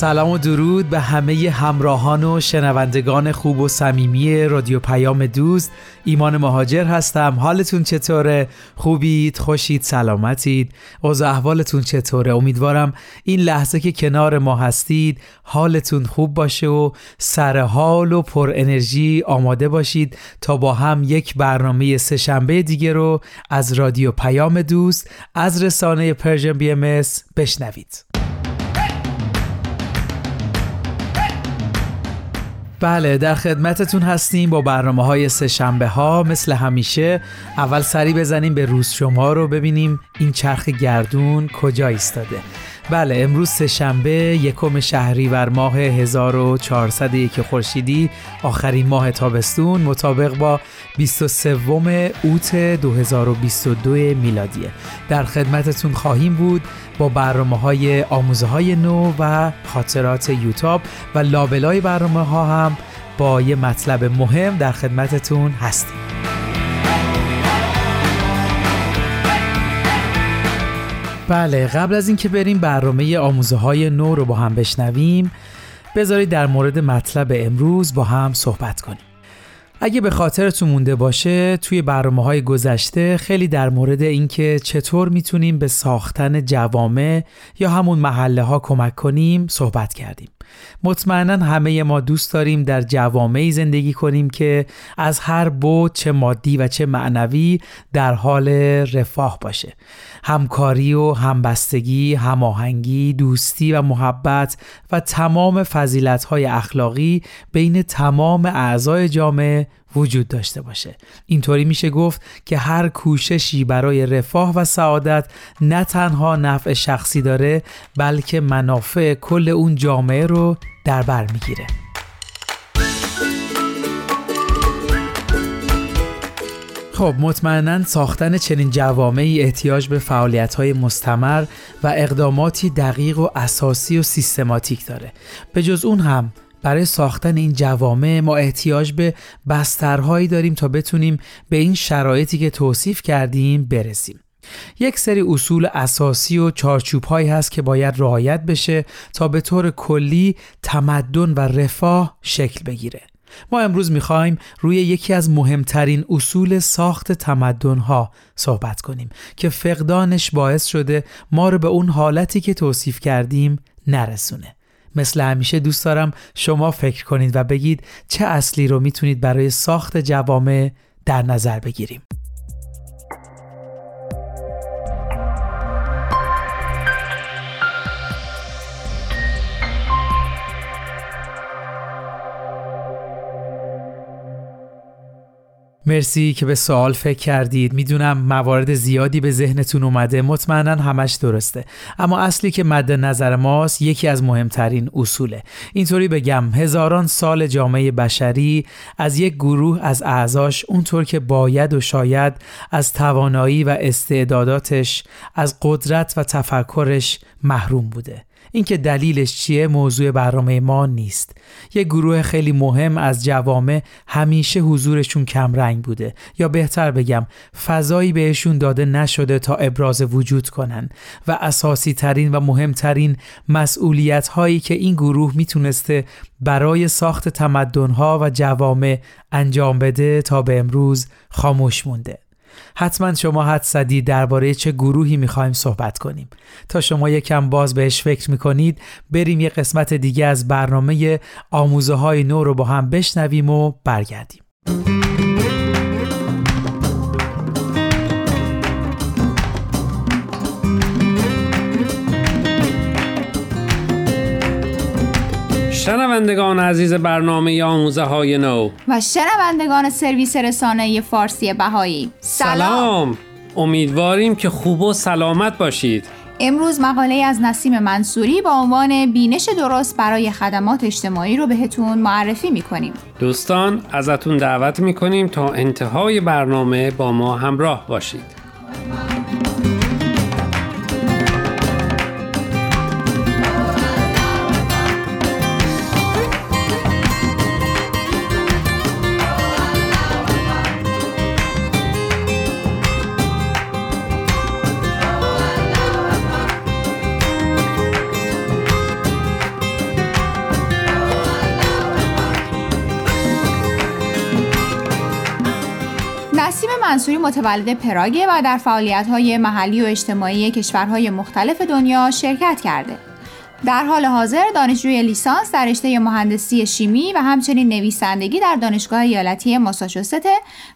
سلام و درود به همه همراهان و شنوندگان خوب و صمیمی رادیو پیام دوست. ایمان مهاجر هستم. حالتون چطوره؟ خوبید؟ خوشید؟ سلامتید؟ اوضاع احوالتون چطوره؟ امیدوارم این لحظه که کنار ما هستید حالتون خوب باشه و سر حال و پر انرژی آماده باشید تا با هم یک برنامه سهشنبه دیگه رو از رادیو پیام دوست از رسانه Persian BMS بشنوید. بله در خدمتتون هستیم با برنامه های سه شنبه ها مثل همیشه. اول سری بزنیم به روز شما رو ببینیم این چرخ گردون کجا ایستاده. بله امروز سه شنبه یکم شهریور ماه 1401 خورشیدی آخرین ماه تابستون مطابق با 23 اوت 2022 میلادیه در خدمتتون خواهیم بود با برنامه های آموزه های نو و خاطرات یوتاب و لابلای برنامه ها هم با یه مطلب مهم در خدمتتون هستیم. بله قبل از اینکه بریم برنامه آموزه های نو رو با هم بشنویم بذارید در مورد مطلب امروز با هم صحبت کنیم. اگه به خاطرتون مونده باشه توی برنامه های گذشته خیلی در مورد اینکه چطور می‌تونیم به ساختن جوامع یا همون محله ها کمک کنیم صحبت کردیم. مطمئنا همه ما دوست داریم در جوامعی زندگی کنیم که از هر بود چه مادی و چه معنوی در حال رفاه باشه. همکاری و همبستگی، هماهنگی، دوستی و محبت و تمام فضیلت‌های اخلاقی بین تمام اعضای جامعه وجود داشته باشه. اینطوری میشه گفت که هر کوششی برای رفاه و سعادت نه تنها نفع شخصی داره بلکه منافع کل اون جامعه رو در بر می‌گیره. خب مطمئنا ساختن چنین جوامعی احتیاج به فعالیت مستمر و اقداماتی دقیق و اساسی و سیستماتیک داره. به جز اون هم برای ساختن این جوامع ما احتیاج به بسترهایی داریم تا بتونیم به این شرایطی که توصیف کردیم برسیم. یک سری اصول اساسی و چارچوب هایی هست که باید رعایت بشه تا به طور کلی تمدن و رفاه شکل بگیره. ما امروز می‌خوایم روی یکی از مهمترین اصول ساخت تمدن ها صحبت کنیم که فقدانش باعث شده ما رو به اون حالتی که توصیف کردیم نرسونه. مثل همیشه دوست دارم شما فکر کنید و بگید چه اصلی رو می‌تونید برای ساخت جوامع در نظر بگیریم. مرسی که به سوال فکر کردید. می‌دونم موارد زیادی به ذهنتون اومده. مطمئنا همش درسته. اما اصلی که مد نظر ماست یکی از مهمترین اصوله. اینطوری بگم هزاران سال جامعه بشری از یک گروه از اعضاش اونطور که باید و شاید از توانایی و استعداداتش از قدرت و تفکرش محروم بوده. اینکه دلیلش چیه موضوع برنامه ما نیست. یه گروه خیلی مهم از جوامع همیشه حضورشون کمرنگ بوده. یا بهتر بگم فضایی بهشون داده نشده تا ابراز وجود کنن و اساسی ترین و مهمترین مسئولیت هایی که این گروه می‌تونسته برای ساخت تمدن ها و جوامع انجام بده تا به امروز خاموش مونده. حتما شما حد زدید درباره چه گروهی می‌خوایم صحبت کنیم. تا شما یکم باز بهش فکر می‌کنید بریم یه قسمت دیگه از برنامه آموزه های نو رو با هم بشنویم و برگردیم. شنوندگان عزیز برنامه آموزه های نو. و شنوندگان سرویس رسانه فارسی بهایی. سلام. امیدواریم که خوب و سلامت باشید. امروز مقاله از نسیم منصوری با عنوان بینش درست برای خدمات اجتماعی رو بهتون معرفی می‌کنیم. دوستان ازتون دعوت می‌کنیم تا انتهای برنامه با ما همراه باشید. منصوری متولد پراگه و در های محلی و اجتماعی کشورهای مختلف دنیا شرکت کرده. در حال حاضر دانشجوی لیسانس در رشته مهندسی شیمی و همچنین نویسندگی در دانشگاه ایالتی ماساچوست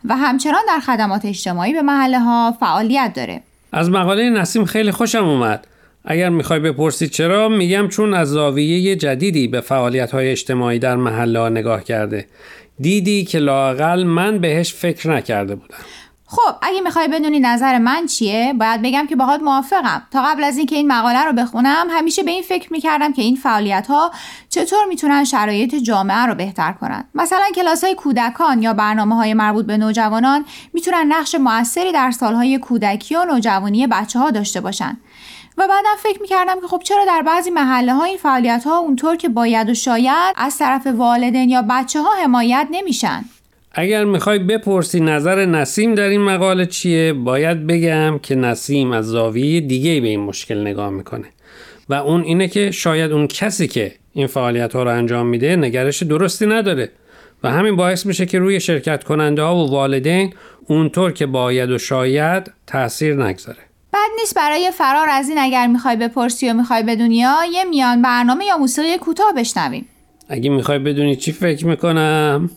و همچنان در خدمات اجتماعی به محله ها فعالیت داره. از مقاله نسیم خیلی خوشم اومد. اگر می‌خوای بپرسید چرا میگم چون از زاویه جدیدی به فعالیت های اجتماعی در محله نگاه کرده دیدی که لاقل من بهش فکر نکرده بودم خب اگه می‌خوای بدونی نظر من چیه باید بگم که باهات موافقم. تا قبل از اینکه این مقاله رو بخونم همیشه به این فکر می‌کردم که این فعالیت ها چطور می‌تونن شرایط جامعه رو بهتر کنن. مثلا کلاس های کودکان یا برنامه های مربوط به نوجوانان می‌تونن نقش موثری در سالهای کودکی و نوجوانی بچه ها داشته باشن. و بعدم فکر می‌کردم که خب چرا در بعضی محله ها این فعالیت ها اونطور که باید و شاید از طرف والدین یا بچه ها حمایت نمیشن؟ اگر می‌خوای بپرسی نظر نسیم در این مقاله چیه باید بگم که نسیم از زاویه دیگه به این مشکل نگاه می‌کنه. و اون اینه که شاید اون کسی که این فعالیت ها رو انجام میده نگرش درستی نداره. و همین باعث میشه که روی شرکت کننده ها و والدین اونطور که باید و شاید تاثیر نگذاره. بد نیست برای فرار از این اگر می‌خوای بپرسی و می‌خوای بدونی یه میان برنامه یا موسیقی کوتاه بشنویم. اگه می‌خوای بدونی چی فکر می‌کنم؟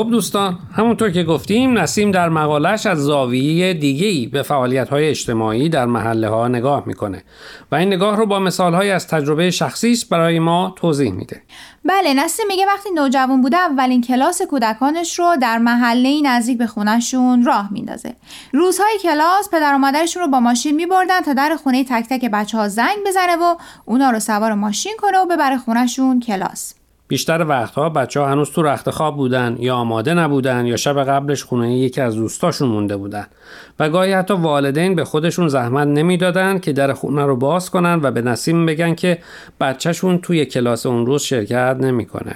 خب دوستان همونطور که گفتیم نسیم در مقالش از زاویه دیگه‌ای به فعالیت‌های اجتماعی در محله ها نگاه می‌کنه و این نگاه رو با مثال‌های از تجربه شخصی برای ما توضیح میده. بله نسیم میگه وقتی نوجوان بوده اولین کلاس کودکانش رو در محله نزدیک به خونهشون راه میندازه. روزهای کلاس پدر و مادرشون رو با ماشین میبردن تا در خونه تک تک بچه ها زنگ بزنه و اونا رو سوار ماشین کنه و ببره خونهشون کلاس. بیشتر وقتها بچه ها هنوز تو رخت خواب بودن یا آماده نبودن یا شب قبلش خونه یکی از دوستاشون مونده بودن و گاهی حتی والدین به خودشون زحمت نمی‌دادن که در خونه رو باز کنن و به نسیم بگن که بچهشون توی کلاس اون روز شرکت نمی‌کنه.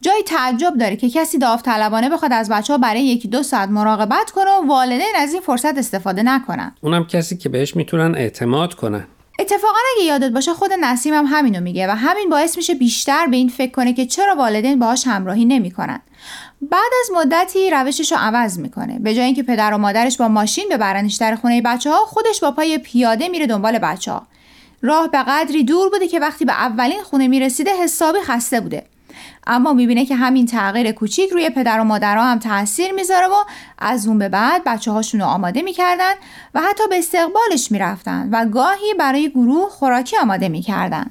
جای تعجب داره که کسی داوطلبانه بخواد از بچه ها برای یکی دو ساعت مراقبت کنه و والدین از این فرصت استفاده نکنن. اونم کسی که بهش می‌تونن اعتماد کنن. اتفاقا اگه یادت باشه خود نسیم هم همینو میگه و همین باعث میشه بیشتر به این فکر کنه که چرا والدین باهاش همراهی نمی‌کنن. بعد از مدتی روشش رو عوض می‌کنه. به جای اینکه پدر و مادرش با ماشین ببرنش در خونه بچه ها خودش با پای پیاده میره دنبال بچه ها راه به قدری دور بوده که وقتی به اولین خونه می‌رسیده حسابی خسته بوده. اما می‌بینه که همین تغییر کوچیک روی پدر و مادرها هم تاثیر می‌ذاره و از اون به بعد بچه هاشون رو آماده می‌کردن و حتی به استقبالش می‌رفتن و گاهی برای گروه خوراکی آماده می‌کردن.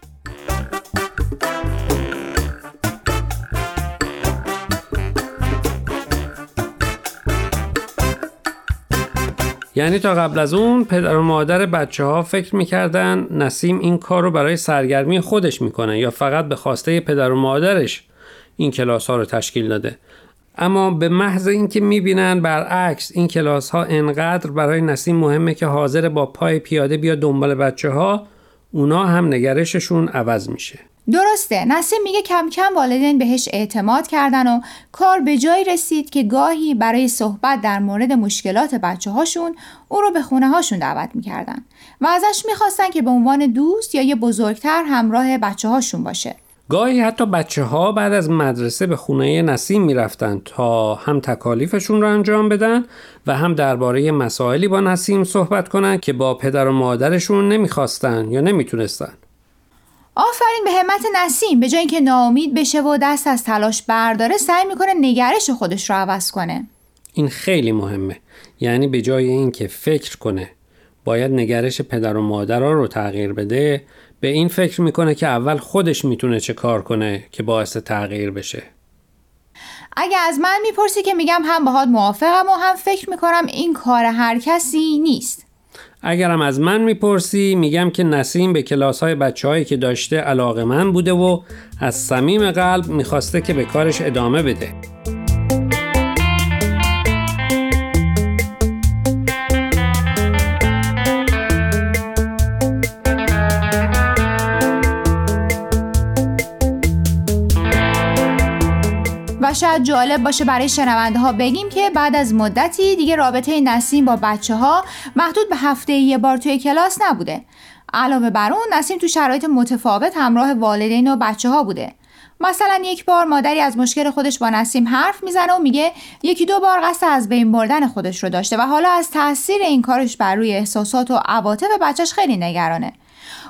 یعنی تا قبل از اون پدر و مادر بچه ها فکر می‌کردن نسیم این کار رو برای سرگرمی خودش می‌کنه یا فقط به خواسته پدر و مادرش این کلاس ها رو تشکیل داده. اما به محض اینکه می‌بینن برعکس این کلاس ها انقدر برای نسیم مهمه که حاضر با پای پیاده بیا دنبال بچه ها اونا هم نگرششون عوض میشه. درسته نسیم میگه کم کم والدین بهش اعتماد کردن و کار به جایی رسید که گاهی برای صحبت در مورد مشکلات بچه هاشون او رو به خونه هاشون دعوت می‌کردن و ازش می‌خواستن که به عنوان دوست یا یه بزرگتر همراه بچه هاشون باشه گاهی حتی بچه ها بعد از مدرسه به خونه نسیم می‌رفتن تا هم تکالیفشون رو انجام بدن و هم درباره مسائلی با نسیم صحبت کنن که با پدر و مادرشون نمی‌خواستن یا نمی‌تونستن. آفرین به همت نسیم. به جای اینکه ناامید بشه و دست از تلاش برداره سعی می‌کنه نگرش خودش رو عوض کنه. این خیلی مهمه. یعنی به جای اینکه فکر کنه باید نگرش پدر و مادرها رو تغییر بده. به این فکر می‌کنه که اول خودش می‌تونه چه کار کنه که باعث تغییر بشه. اگه از من می‌پرسی که میگم هم باهات موافقم و هم فکر می‌کنم این کار هر کسی نیست. اگرم از من می‌پرسی میگم که نسیم به کلاس های بچه که داشته علاقه من بوده و از صمیم قلب می‌خواسته که به کارش ادامه بده. شاید جالب باشه برای شنونده ها بگیم که بعد از مدتی دیگه رابطه نسیم با بچه ها محدود به هفته یه بار توی کلاس نبوده. علاوه بر اون نسیم تو شرایط متفاوت همراه والدین و بچه ها بوده. مثلا یک بار مادری از مشکل خودش با نسیم حرف می‌زنه و میگه یکی دو بار قصد از بین بردن خودش رو داشته و حالا از تاثیر این کارش بر روی احساسات و عواطف بچهش خیلی نگرانه.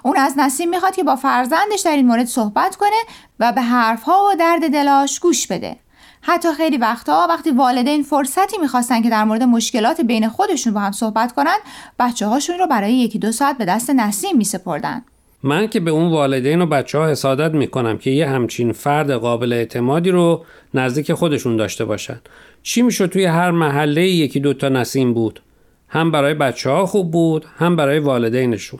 اون از نسیم می‌خواد که با فرزندش در این مورد صحبت کنه و به حرفها و درد دلاش گوش بده. حتی خیلی وقتها وقتی والدین فرصتی می‌خواستن که در مورد مشکلات بین خودشون با هم صحبت کنن بچه هاشون رو برای یکی دو ساعت به دست نسیم میسپردن. من که به اون والدین و بچه ها حسادت می‌کنم که یه همچین فرد قابل اعتمادی رو نزدیک خودشون داشته باشن. چی می‌شد توی هر محله یکی دوتا نسیم بود؟ هم برای بچه ها خوب بود هم برای والدینشون.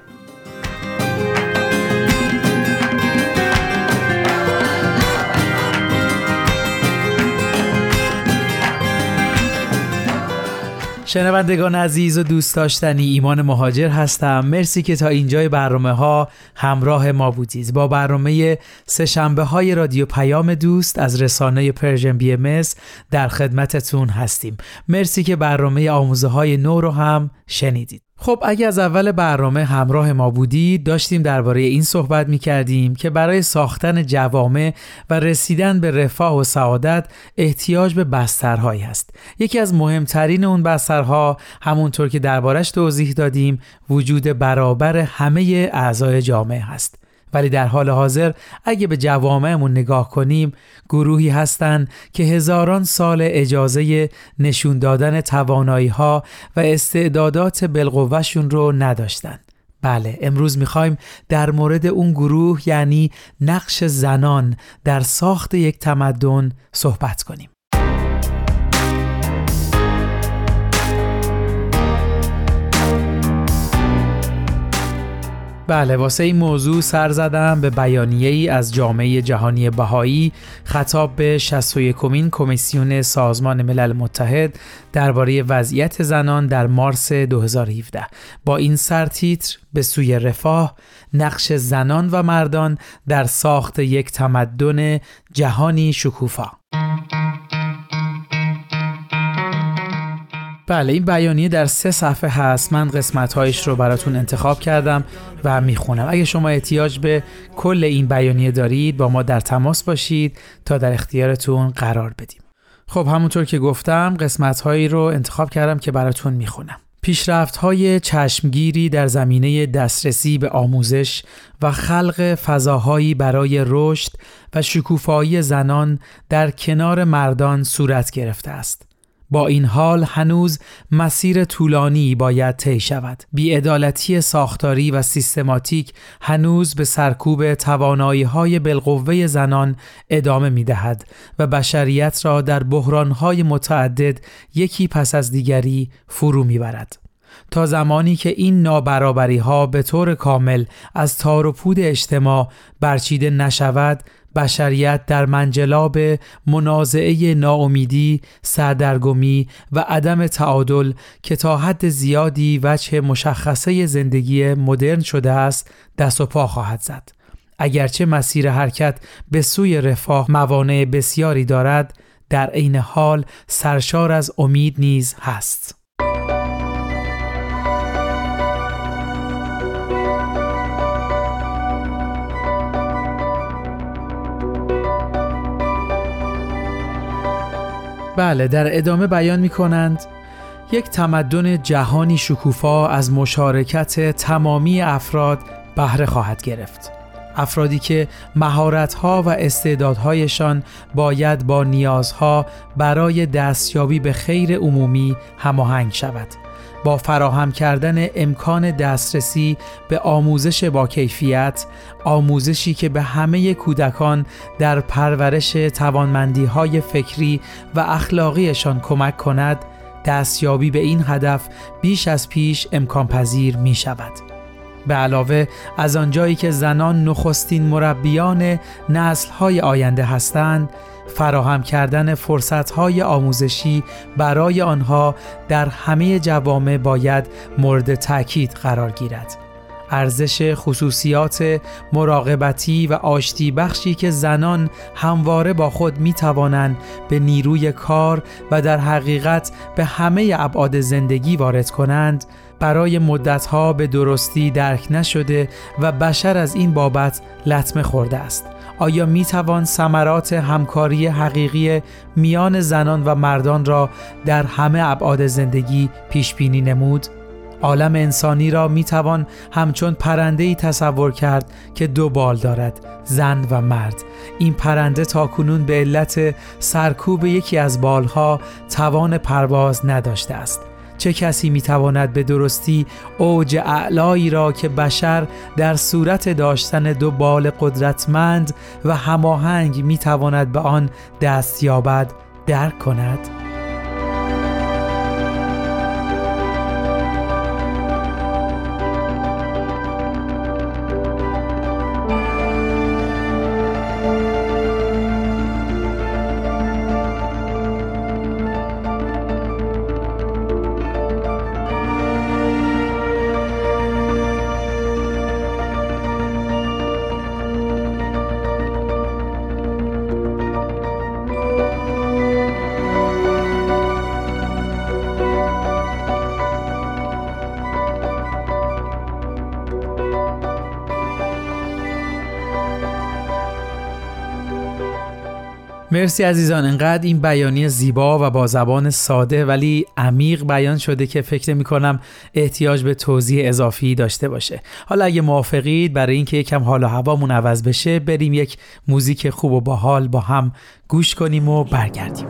شنوندگان عزیز و دوست داشتنی ایمان مهاجر هستم. مرسی که تا اینجای برنامه ها همراه ما بودید. با برنامه سازهای رادیو پیام دوست از رسانه Persian BMS در خدمتتون هستیم. مرسی که برنامه آموزه های نو رو هم شنیدید. خب اگه از اول برنامه همراه ما بودید داشتیم درباره این صحبت می کردیم که برای ساختن جوامع و رسیدن به رفاه و سعادت احتیاج به بسترهایی هست. یکی از مهمترین اون بسترها همونطور که دربارش توضیح دادیم وجود برابر همه اعضای جامعه هست. ولی در حال حاضر اگه به جوامعمون نگاه کنیم گروهی هستند که هزاران سال اجازه نشون دادن توانایی ها و استعدادات بالقوهشون رو نداشتن. بله امروز می‌خوایم در مورد اون گروه یعنی نقش زنان در ساخت یک تمدن صحبت کنیم. بله واسه این موضوع سر زدم به بیانیه ای از جامعه جهانی بهایی خطاب به 61 کمین کمیسیون سازمان ملل متحد درباره وضعیت زنان در مارس 2017 با این سرتیتر به سوی رفاه نقش زنان و مردان در ساخت یک تمدن جهانی شکوفا. بله این بیانیه در سه صفحه هست. من قسمت هایش رو براتون انتخاب کردم و می‌خونم. اگه شما احتیاج به کل این بیانیه دارید با ما در تماس باشید تا در اختیارتون قرار بدیم. خب همونطور که گفتم قسمت هایی رو انتخاب کردم که براتون می‌خونم. پیشرفت های چشمگیری در زمینه دسترسی به آموزش و خلق فضاهایی برای رشد و شکوفایی زنان در کنار مردان صورت گرفته است. با این حال هنوز مسیر طولانی باید طی شود. بیعدالتی ساختاری و سیستماتیک هنوز به سرکوب توانایی های بالقوه زنان ادامه می دهد و بشریت را در بحرانهای متعدد یکی پس از دیگری فرو می برد. تا زمانی که این نابرابری ها به طور کامل از تار و پود اجتماع برچیده نشود بشریت در منجلاب منازعه ناامیدی، سردرگمی و عدم تعادل که تا حد زیادی وجه مشخصه زندگی مدرن شده است دست و پا خواهد زد. اگرچه مسیر حرکت به سوی رفاه موانع بسیاری دارد، در عین حال سرشار از امید نیز هست. بله در ادامه بیان می کنند یک تمدن جهانی شکوفا از مشارکت تمامی افراد بهره خواهد گرفت. افرادی که مهارت‌ها و استعدادهایشان باید با نیازها برای دستیابی به خیر عمومی هماهنگ شود. با فراهم کردن امکان دسترسی به آموزش با کیفیت، آموزشی که به همه کودکان در پرورش توانمندی های فکری و اخلاقیشان کمک کند، دستیابی به این هدف بیش از پیش امکان پذیر می شود. به علاوه از آنجایی که زنان نخستین مربیان نسل‌های آینده هستند، فراهم کردن فرصتهای آموزشی برای آنها در همه جوامع باید مورد تاکید قرار گیرد. ارزش خصوصیات مراقبتی و آشتی بخشی که زنان همواره با خود می توانند به نیروی کار و در حقیقت به همه ابعاد زندگی وارد کنند برای مدتها به درستی درک نشده و بشر از این بابت لطمه خورده است آیا می توان ثمرات همکاری حقیقی میان زنان و مردان را در همه ابعاد زندگی پیش بینی نمود؟ عالم انسانی را می توان همچون پرنده ای تصور کرد که دو بال دارد زن و مرد این پرنده تا کنون به علت سرکوب یکی از بالها توان پرواز نداشته است چه کسی می‌تواند به درستی اوج اعلایی را که بشر در صورت داشتن دو بال قدرتمند و هماهنگ می‌تواند به آن دست یابد درک کند؟ مرسی عزیزان انقدر این بیانیه زیبا و با زبان ساده ولی عمیق بیان شده که فکر می کنم احتیاج به توضیح اضافی داشته باشه. حالا اگه موافقید برای اینکه یکم حال و هوامون عوض بشه بریم یک موزیک خوب و باحال با هم گوش کنیم و برگردیم.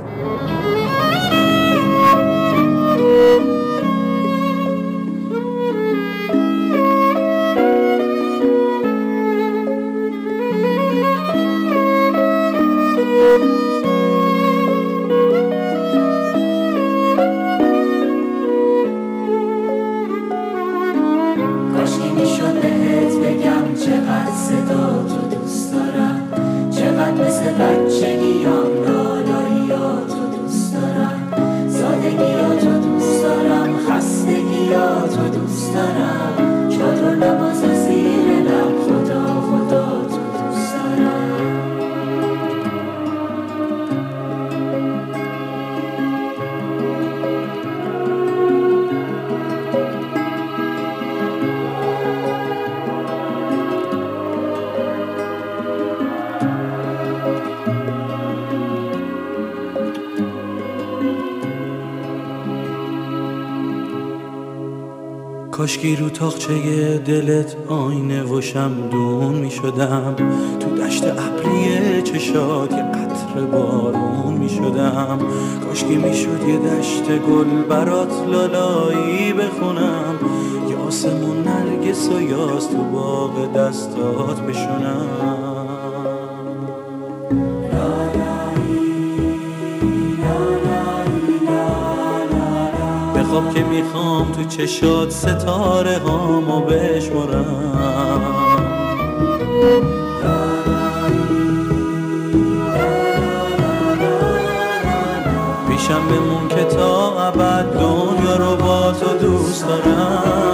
کاشکی رو تاخچه دلت آینه و شمدون می شدم. تو دشت ابری چشات یه قطر بارون می شدم. کاشکی می شد یه دشت گل برات لالایی بخونم. یه آسمون نرگس و یاس تو باغ دستات بشونم. خواب که می‌خوام تو چشات ستاره هامو بشمرم پیشم بمون که تا ابد دنیا رو با تو دوست دارم.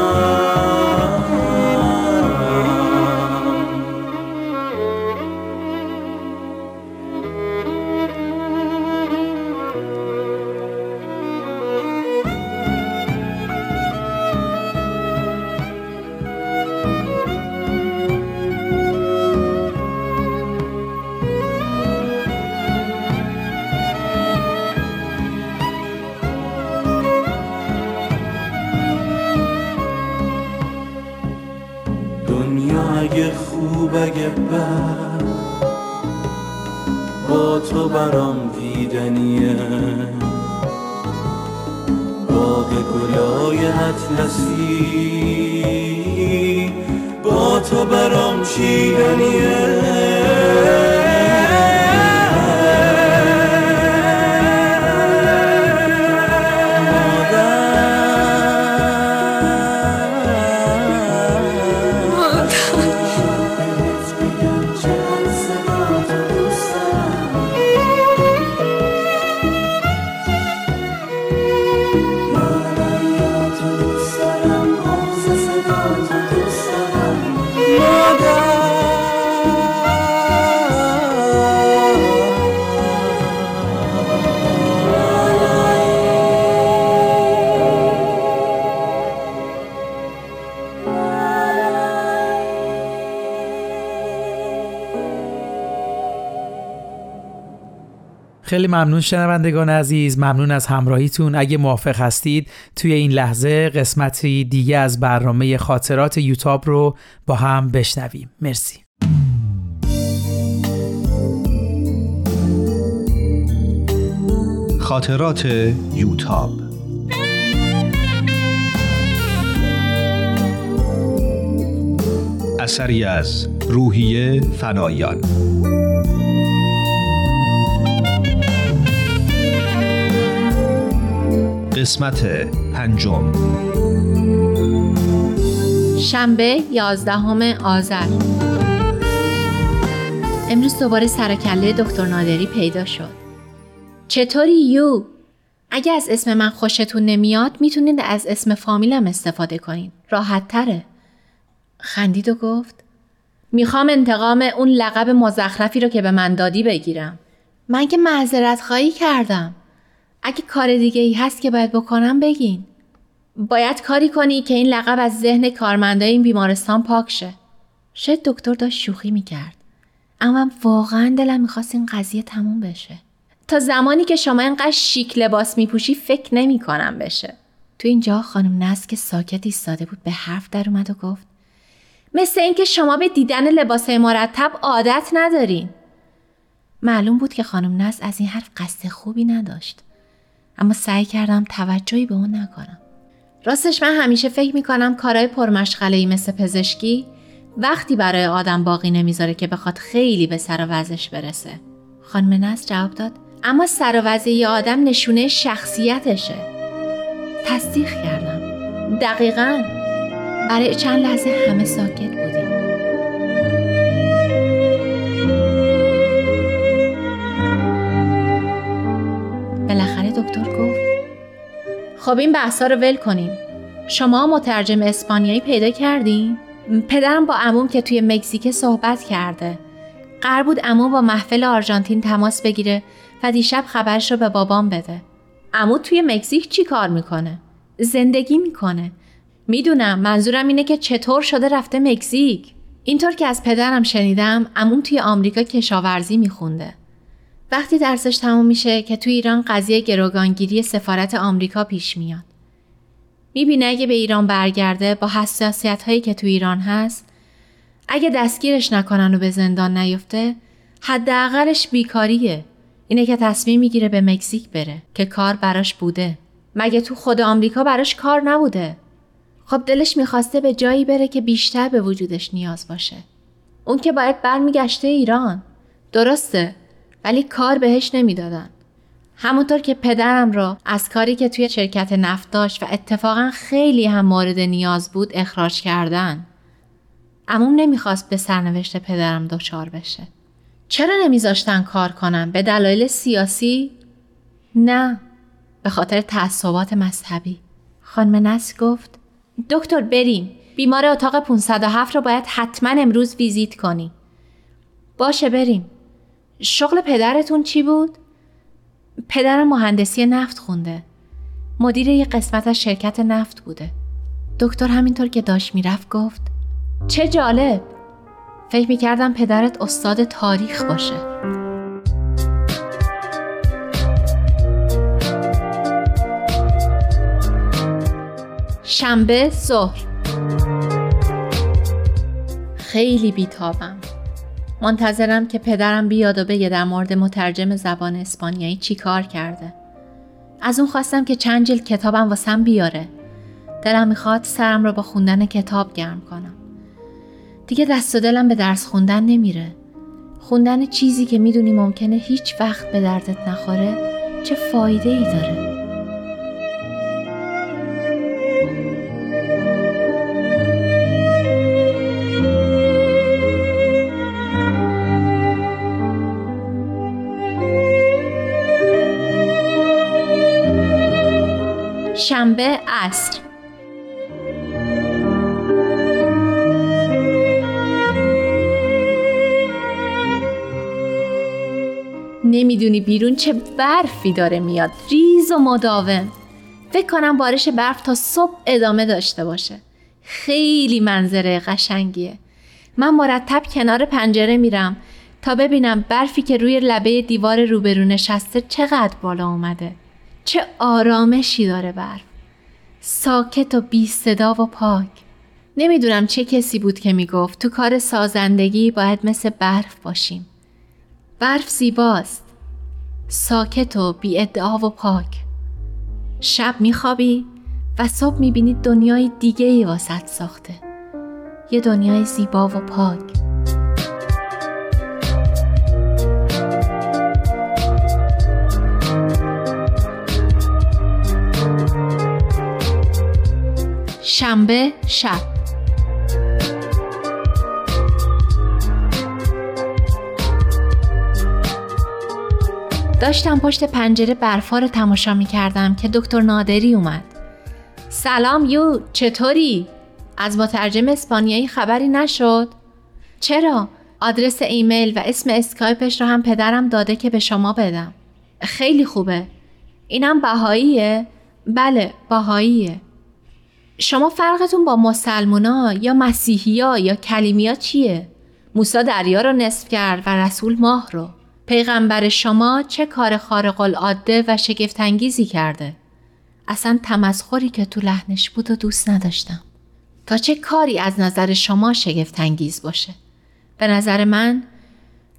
Jesus. خیلی ممنون شنوندگان عزیز ممنون از همراهیتون. اگه موافق هستید توی این لحظه قسمتی دیگه از برنامه خاطرات یوتاب رو با هم بشنویم. مرسی. خاطرات یوتاب. اثری از روحیه فنایان. قسمت پنجم شنبه یازدهم آذر امروز دوباره سرکله دکتر نادری پیدا شد چطوری یو؟ اگه از اسم من خوشتون نمیاد می‌تونید از اسم فامیلم استفاده کنید. راحت تره. خندید و گفت می‌خوام انتقام اون لقب مزخرفی رو که به من دادی بگیرم. من که معذرت خواهی کردم. اگه کار دیگه ای هست که باید بکنم بگین. باید کاری کنی که این لقب از ذهن کارمندای این بیمارستان پاک شه. شاید دکتر داشت شوخی می‌کرد. اما واقعا دلم می‌خواست این قضیه تموم بشه. تا زمانی که شما اینقدر شیک لباس میپوشی فکر نمی کنم بشه. تو اینجا خانم نس که ساکت ایستاده بود به حرف در اومد و گفت مثل اینکه شما به دیدن لباس مرتب عادت ندارین. معلوم بود که خانم نس از این حرف قصد خوبی نداشت. اما سعی کردم توجهی به اون نکنم. راستش من همیشه فکر می‌کنم کارهای پرمشغله مثل پزشکی وقتی برای آدم باقی نمی‌ذاره که بخواد خیلی به سر وزش برسه. خانم نس جواب داد اما سر و آدم نشونه شخصیتشه. تصدیق کردم. دقیقا برای چند لحظه همه ساکت بودیم. خب این بحثا رو ول کنیم. شما مترجم اسپانیایی پیدا کردین؟ پدرم با عموم که توی مکزیک صحبت کرده. قرار بود عموم با محفل آرژانتین تماس بگیره و دیشب خبرش رو به بابام بده. عمو توی مکزیک چی کار می‌کنه؟ زندگی می‌کنه. می‌دونم منظورم اینه که چطور شده رفته مکزیک. اینطور که از پدرم شنیدم عموم توی آمریکا کشاورزی میخونده. وقتی درسش تموم میشه که توی ایران قضیه گروگانگیری سفارت آمریکا پیش میاد. می‌بینه اگه به ایران برگرده با حساسیت هایی که تو ایران هست اگه دستگیرش نکنن و به زندان نیفته حداقلش بیکاریه. اینه که تصمیم می‌گیره به مکزیک بره که کار براش بوده. مگه تو خود آمریکا براش کار نبوده؟ خب دلش می‌خواسته به جایی بره که بیشتر به وجودش نیاز باشه. اون که باید برمیگشته ایران. درسته. ولی کار بهش نمی‌دادن همونطور که پدرم را از کاری که توی شرکت نفت داشت و اتفاقا خیلی هم مورد نیاز بود اخراج کردن. اموم نمی‌خواست به سرنوشت پدرم دچار بشه. چرا نمیذاشتن کار کنم؟ به دلایل سیاسی؟ نه. به خاطر تعصبات مذهبی. خانم نس گفت دکتر بریم. بیمار اتاق 507 رو باید حتما امروز ویزیت کنی. باشه بریم. شغل پدرتون چی بود؟ پدرم مهندسی نفت خونده. مدیر یه قسمت از شرکت نفت بوده. دکتر همینطور که داشت می‌رفت گفت چه جالب. فکر می‌کردم پدرت استاد تاریخ باشه. شنبه ظهر خیلی بیتابم منتظرم که پدرم بیاد و بگه در مورد مترجم زبان اسپانیایی چی کار کرده. از اون خواستم که چند جلد کتابم واسم بیاره. دلم می‌خواد سرم رو با خوندن کتاب گرم کنم. دیگه دست و دلم به درس خوندن نمیره. خوندن چیزی که می‌دونی ممکنه هیچ وقت به دردت نخوره چه فایده ای داره. عصر نمی‌دونی بیرون چه برفی داره میاد. ریز و مداوم. فکر کنم بارش برف تا صبح ادامه داشته باشه. خیلی منظره قشنگیه. من مرتب کنار پنجره میرم تا ببینم برفی که روی لبه دیوار روبرو نشسته چقدر بالا اومده. چه آرامشی داره برف. ساکت و بی صدا و پاک. نمی‌دونم چه کسی بود که می‌گفت تو کار سازندگی باید مثل برف باشیم. برف زیباست. ساکت و بی ادعا و پاک. شب میخوابی و صبح می‌بینی دنیای دیگه ای واسط ساخته. یه دنیای زیبا و پاک. شنبه شب داشتم پشت پنجره برفا رو تماشا می کردم که دکتر نادری اومد. سلام یو چطوری؟ از مترجم اسپانیایی خبری نشد؟ چرا؟ آدرس ایمیل و اسم اسکایپش رو هم پدرم داده که به شما بدم. خیلی خوبه. اینم بهاییه؟ بله بهاییه. شما فرقتون با مسلمونا یا مسیحیا یا کلیمیا چیه؟ موسی دریا رو نصف کرد و رسول ماه رو. پیغمبر شما چه کار خارق العاده و شگفتانگیزی کرده؟ اصلا تمسخری که تو لحنش بود و دوست نداشتم. تا چه کاری از نظر شما شگفتانگیز باشه؟ به نظر من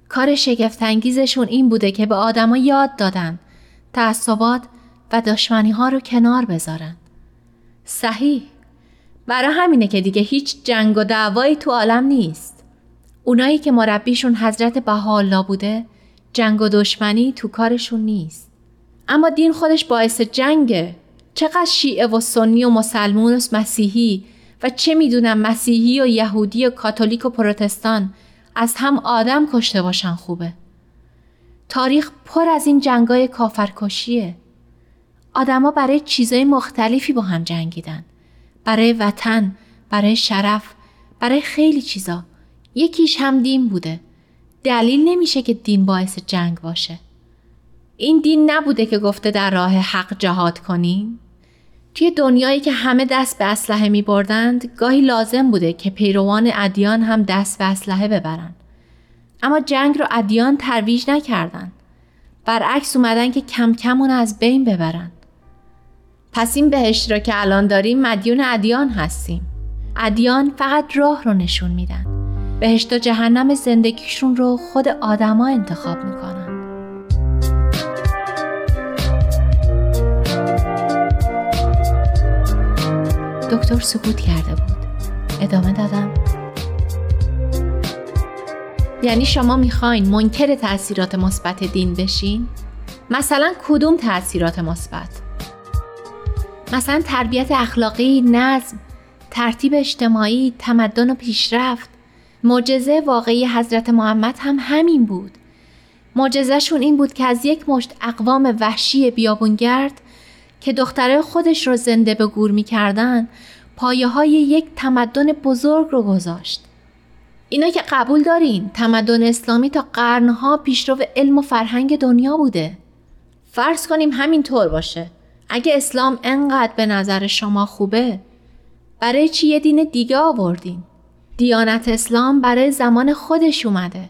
کار شگفتانگیزشون این بوده که به آدما یاد دادن تعصبات و دشمنی ها رو کنار بذارن. صحیح. برای همینه که دیگه هیچ جنگ و دعوایی تو عالم نیست. اونایی که مربیشون حضرت بهاءالله بوده جنگ و دشمنی تو کارشون نیست. اما دین خودش باعث جنگه. چقدر شیعه و سنی و مسلمون و مسیحی و چه می‌دونم مسیحی و یهودی و کاتولیک و پروتستان از هم آدم کشته باشن خوبه. تاریخ پر از این جنگای کافرکشیه. آدما برای چیزای مختلفی با هم جنگیدن. برای وطن، برای شرف، برای خیلی چیزا. یکیش هم دین بوده. دلیل نمیشه که دین باعث جنگ باشه. این دین نبوده که گفته در راه حق جهاد کنین؟ توی دنیایی که همه دست به اسلحه می بردند گاهی لازم بوده که پیروان ادیان هم دست به اسلحه ببرند. اما جنگ رو ادیان ترویج نکردند. برعکس اومدن که کم کم اون از بین ببرن. پس این بهشت را که الان داریم مدیون ادیان هستیم. ادیان فقط راه رو نشون میدن. بهشت و جهنم زندگیشون رو خود آدما انتخاب می‌کنن. دکتر سکوت کرده بود. ادامه دادم. یعنی شما می‌خواین منکر تاثیرات مثبت دین بشین؟ مثلا کدوم تاثیرات مثبت؟ مثلا تربیت اخلاقی، نظم، ترتیب اجتماعی، تمدن و پیشرفت معجزه واقعی حضرت محمد هم همین بود. معجزهشون این بود که از یک مشت اقوام وحشی بیابونگرد که دختره خودش رو زنده به گور می‌کردن پایه های یک تمدن بزرگ رو گذاشت. اینا که قبول دارین تمدن اسلامی تا قرنها پیشرو علم و فرهنگ دنیا بوده. فرض کنیم همین طور باشه. اگه اسلام انقدر به نظر شما خوبه برای چی یه دین دیگه آوردین؟ دیانت اسلام برای زمان خودش اومده.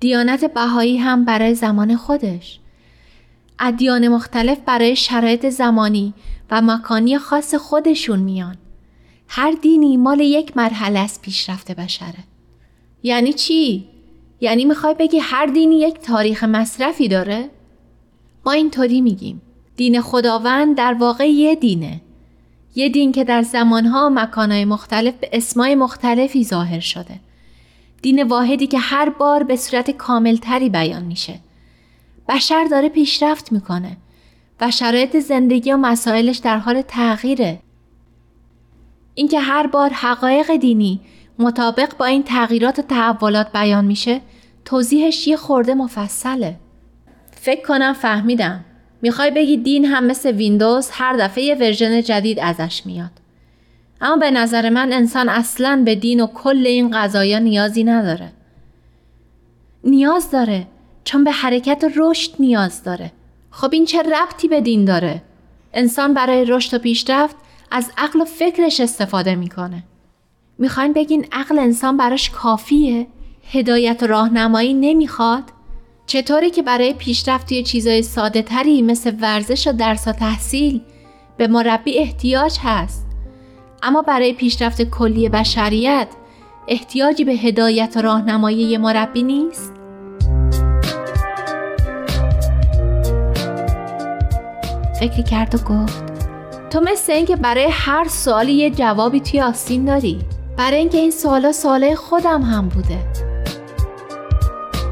دیانت بهایی هم برای زمان خودش. ادیان مختلف برای شرایط زمانی و مکانی خاص خودشون میان. هر دینی مال یک مرحله از پیشرفت بشره. یعنی چی؟ یعنی می‌خوای بگی هر دینی یک تاریخ مصرفی داره؟ ما اینطوری میگیم. دین خداوند در واقع یه دینه. یه دین که در زمانها و مکانهای مختلف به اسمای مختلفی ظاهر شده. دین واحدی که هر بار به صورت کاملتری بیان میشه. بشر داره پیشرفت می‌کنه و شرایط زندگی و مسائلش در حال تغییره. اینکه هر بار حقایق دینی مطابق با این تغییرات و تحولات بیان میشه توضیحش یه خورده مفصله. فکر کنم فهمیدم. می‌خوای بگی دین هم مثل ویندوز هر دفعه یه ورژن جدید ازش میاد. اما به نظر من انسان اصلا به دین و کل این قضایا نیازی نداره. نیاز داره چون به حرکت رشد نیاز داره. خب این چه ربطی به دین داره؟ انسان برای رشد و پیشرفت از عقل و فکرش استفاده می‌کنه. می‌خواین بگین عقل انسان براش کافیه؟ هدایت و راهنمایی نمی‌خواد؟ چطوری که برای پیشرفت توی چیزای ساده تری مثل ورزش و درس و تحصیل به مربی احتیاج هست. اما برای پیشرفت کلی بشریت احتیاجی به هدایت و راهنمایی مربی نیست؟ فکر کرد و گفت تو مثل اینکه برای هر سوالی یه جوابی توی آستین داری. برای اینکه این سوالا سوالای خودم هم بوده.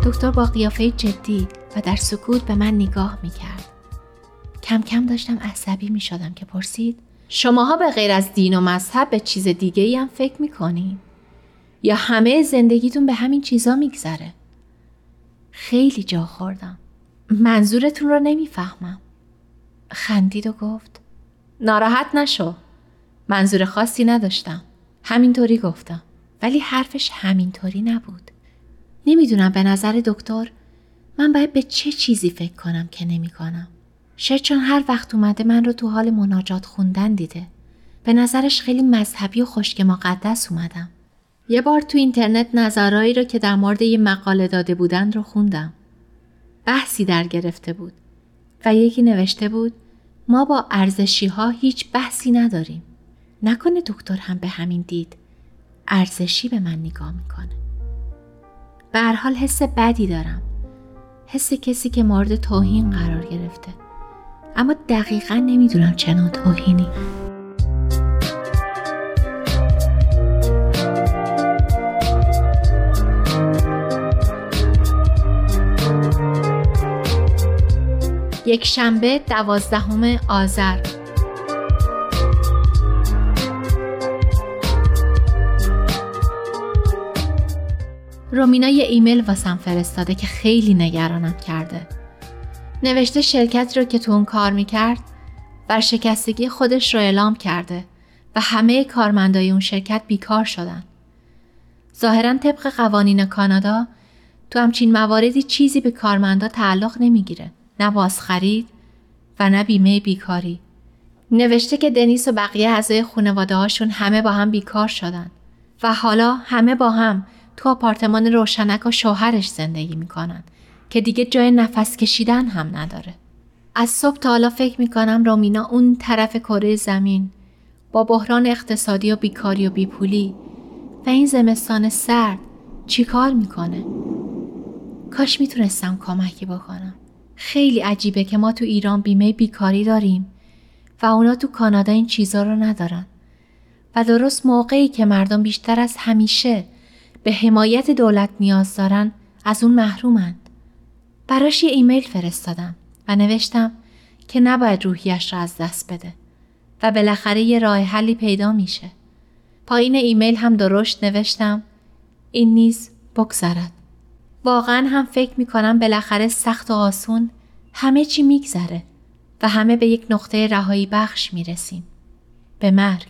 دکتر با قیافه جدی و در سکوت به من نگاه می کرد. کم کم داشتم عصبی می شدم که پرسید شماها به غیر از دین و مذهب به چیز دیگه ای هم فکر می کنین؟ یا همه زندگیتون به همین چیزا میگذره؟ خیلی جا خوردم. منظورتون رو نمی‌فهمم. خندید و گفت ناراحت نشو. منظور خاصی نداشتم. همینطوری گفتم. ولی حرفش همینطوری نبود. نمی‌دونم به نظر دکتر من باید به چه چیزی فکر کنم که نمی کنم. شاید چون هر وقت اومده من رو تو حال مناجات خوندن دیده. به نظرش خیلی مذهبی و خشک مقدس اومدم. یه بار تو اینترنت نظرهایی رو که در مورد یه مقاله داده بودن رو خوندم. بحثی در گرفته بود و یکی نوشته بود ما با ارزشی ها هیچ بحثی نداریم. نکنه دکتر هم به همین دید. ارزشی به من نگاه می‌کنه. به حال حس بدی دارم. حس کسی که مورد توهین قرار گرفته. اما دقیقا نمی‌دونم چنان توهینی. یک شنبه دوازدهم آذر رومینا یه ایمیل واسم فرستاده که خیلی نگرانم کرده. نوشته شرکت رو که تو اون کار می‌کرد ورشکستگی خودش را اعلام کرده و همه کارمندای اون شرکت بیکار شدن. ظاهرا طبق قوانین کانادا تو همچین مواردی چیزی به کارمندا تعلق نمی‌گیره. نه بازخرید و نه بیمه بیکاری. نوشته که دنیس و بقیه اعضای خانواده هاشون همه با هم بیکار شدن و حالا همه با هم تو آپارتمان روشنک و شوهرش زندگی می‌کنن که دیگه جای نفس کشیدن هم نداره. از صبح تا حالا فکر می‌کنم رومینا اون طرف کره زمین با بحران اقتصادی و بیکاری و بیپولی و این زمستان سرد چیکار می‌کنه؟ کاش می‌تونستم کمکی بکنم. خیلی عجیبه که ما تو ایران بیمه بیکاری داریم و اونا تو کانادا این چیزا رو ندارن. و درست موقعی که مردم بیشتر از همیشه به حمایت دولت نیاز دارن از اون محرومند. براش یه ایمیل فرستادم و نوشتم که نباید روحیش را از دست بده و بالاخره یه راه حلی پیدا میشه. پایین ایمیل هم درشت نوشتم این نیز بگذرد. واقعا هم فکر می‌کنم بالاخره سخت و آسون همه چی میگذره و همه به یک نقطه رهایی بخش می‌رسیم. به مرگ.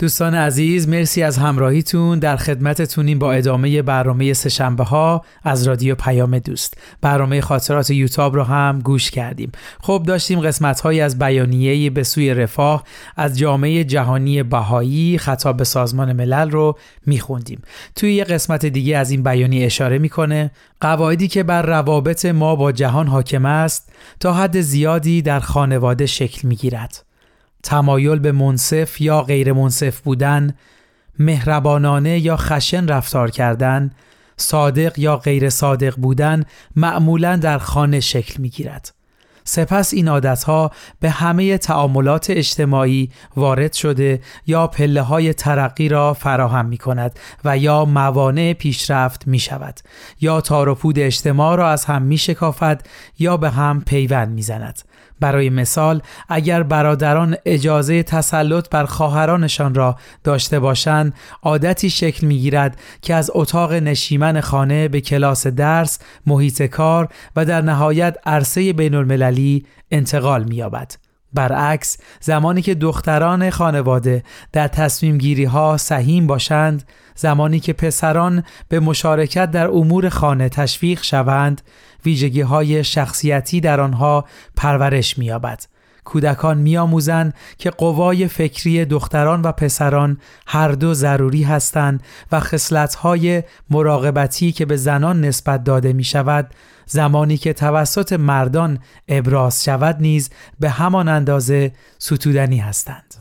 دوستان عزیز مرسی از همراهیتون. در خدمتتونیم با ادامه برنامه سهشنبه ها از رادیو پیام دوست. برنامه خاطرات یوتاب رو هم گوش کردیم. خب داشتیم قسمت های از بیانیه به سوی رفاه از جامعه جهانی بهایی خطاب به سازمان ملل رو میخوندیم. توی یه قسمت دیگه از این بیانیه اشاره می‌کنه قواعدی که بر روابط ما با جهان حاکم است تا حد زیادی در خانواده شکل می‌گیرد. تمایل به منصف یا غیر منصف بودن، مهربانانه یا خشن رفتار کردن، صادق یا غیر صادق بودن معمولا در خانه شکل می گیرد. سپس این عادتها به همه تعاملات اجتماعی وارد شده یا پله های ترقی را فراهم می کند و یا موانع پیشرفت می شود یا تاروپود اجتماع را از هم می شکافد یا به هم پیوند می زند. برای مثال اگر برادران اجازه تسلط بر خواهرانشان را داشته باشند عادتی شکل می‌گیرد که از اتاق نشیمن خانه به کلاس درس محیط کار و در نهایت عرصه بین المللی انتقال می‌یابد. برعکس زمانی که دختران خانواده در تصمیم گیری ها سهیم باشند زمانی که پسران به مشارکت در امور خانه تشویق شوند ویژگی های شخصیتی در آنها پرورش می‌یابد. کودکان میآموزند که قوای فکری دختران و پسران هر دو ضروری هستند و خصلت‌های مراقبتی که به زنان نسبت داده می شود زمانی که توسط مردان ابراز شود نیز به همان اندازه ستودنی هستند.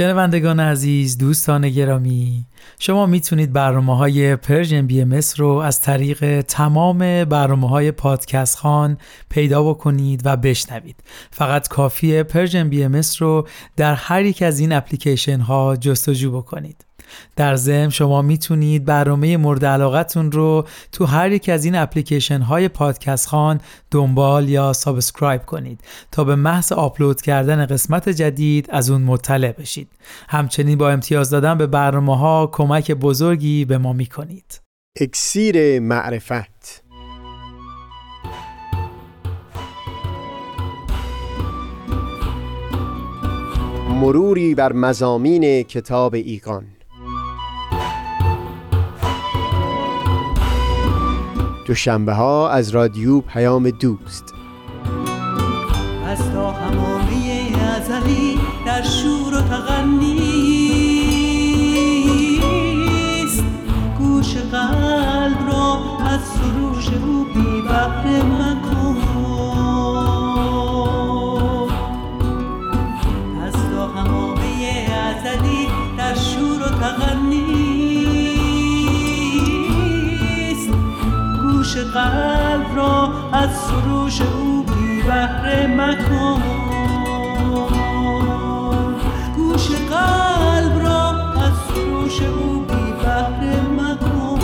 شنوندگان عزیز دوستان گرامی شما می‌تونید برنامه های Persian BMS رو از طریق تمام برنامه های پادکست خوان پیدا بکنید و بشنوید. فقط کافیه Persian BMS رو در هر یک از این اپلیکیشن ها جستجو بکنید. در ضمن شما می‌تونید برنامه مورد علاقتون رو تو هر یک از این اپلیکیشن های پادکست خوان دنبال یا subscribe کنید تا به محض آپلود کردن قسمت جدید از اون مطلع بشید. همچنین با امتیاز دادن به برنامه ها کمک بزرگی به ما می‌کنید. اکسیر معرفت مروری بر مزامین کتاب ایگان دوشنبه ها از رادیو پیام دوست. از سروش او بی بحر مکن. گوش قلب را از سروش او بی بحر مکن.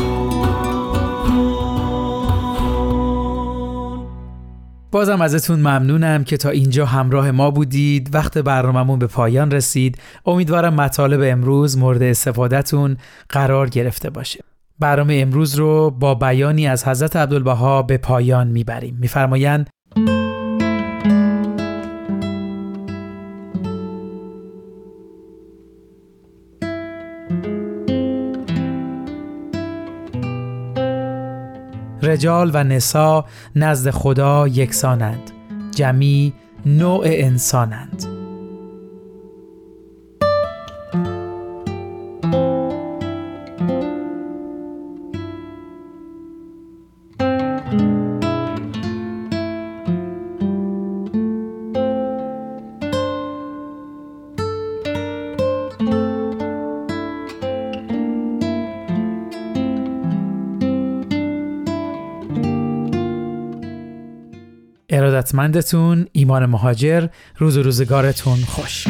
بازم ازتون ممنونم که تا اینجا همراه ما بودید. وقت برنامهمون به پایان رسید. امیدوارم مطالب امروز مورد استفادهتون قرار گرفته باشه. برنامه امروز رو با بیانی از حضرت عبدالبها به پایان می‌بریم. میفرمایند رجال و نسا نزد خدا یکسانند. جمی نوع انسانند. ارادتمندتون ایمان مهاجر روز و روزگارتون خوش.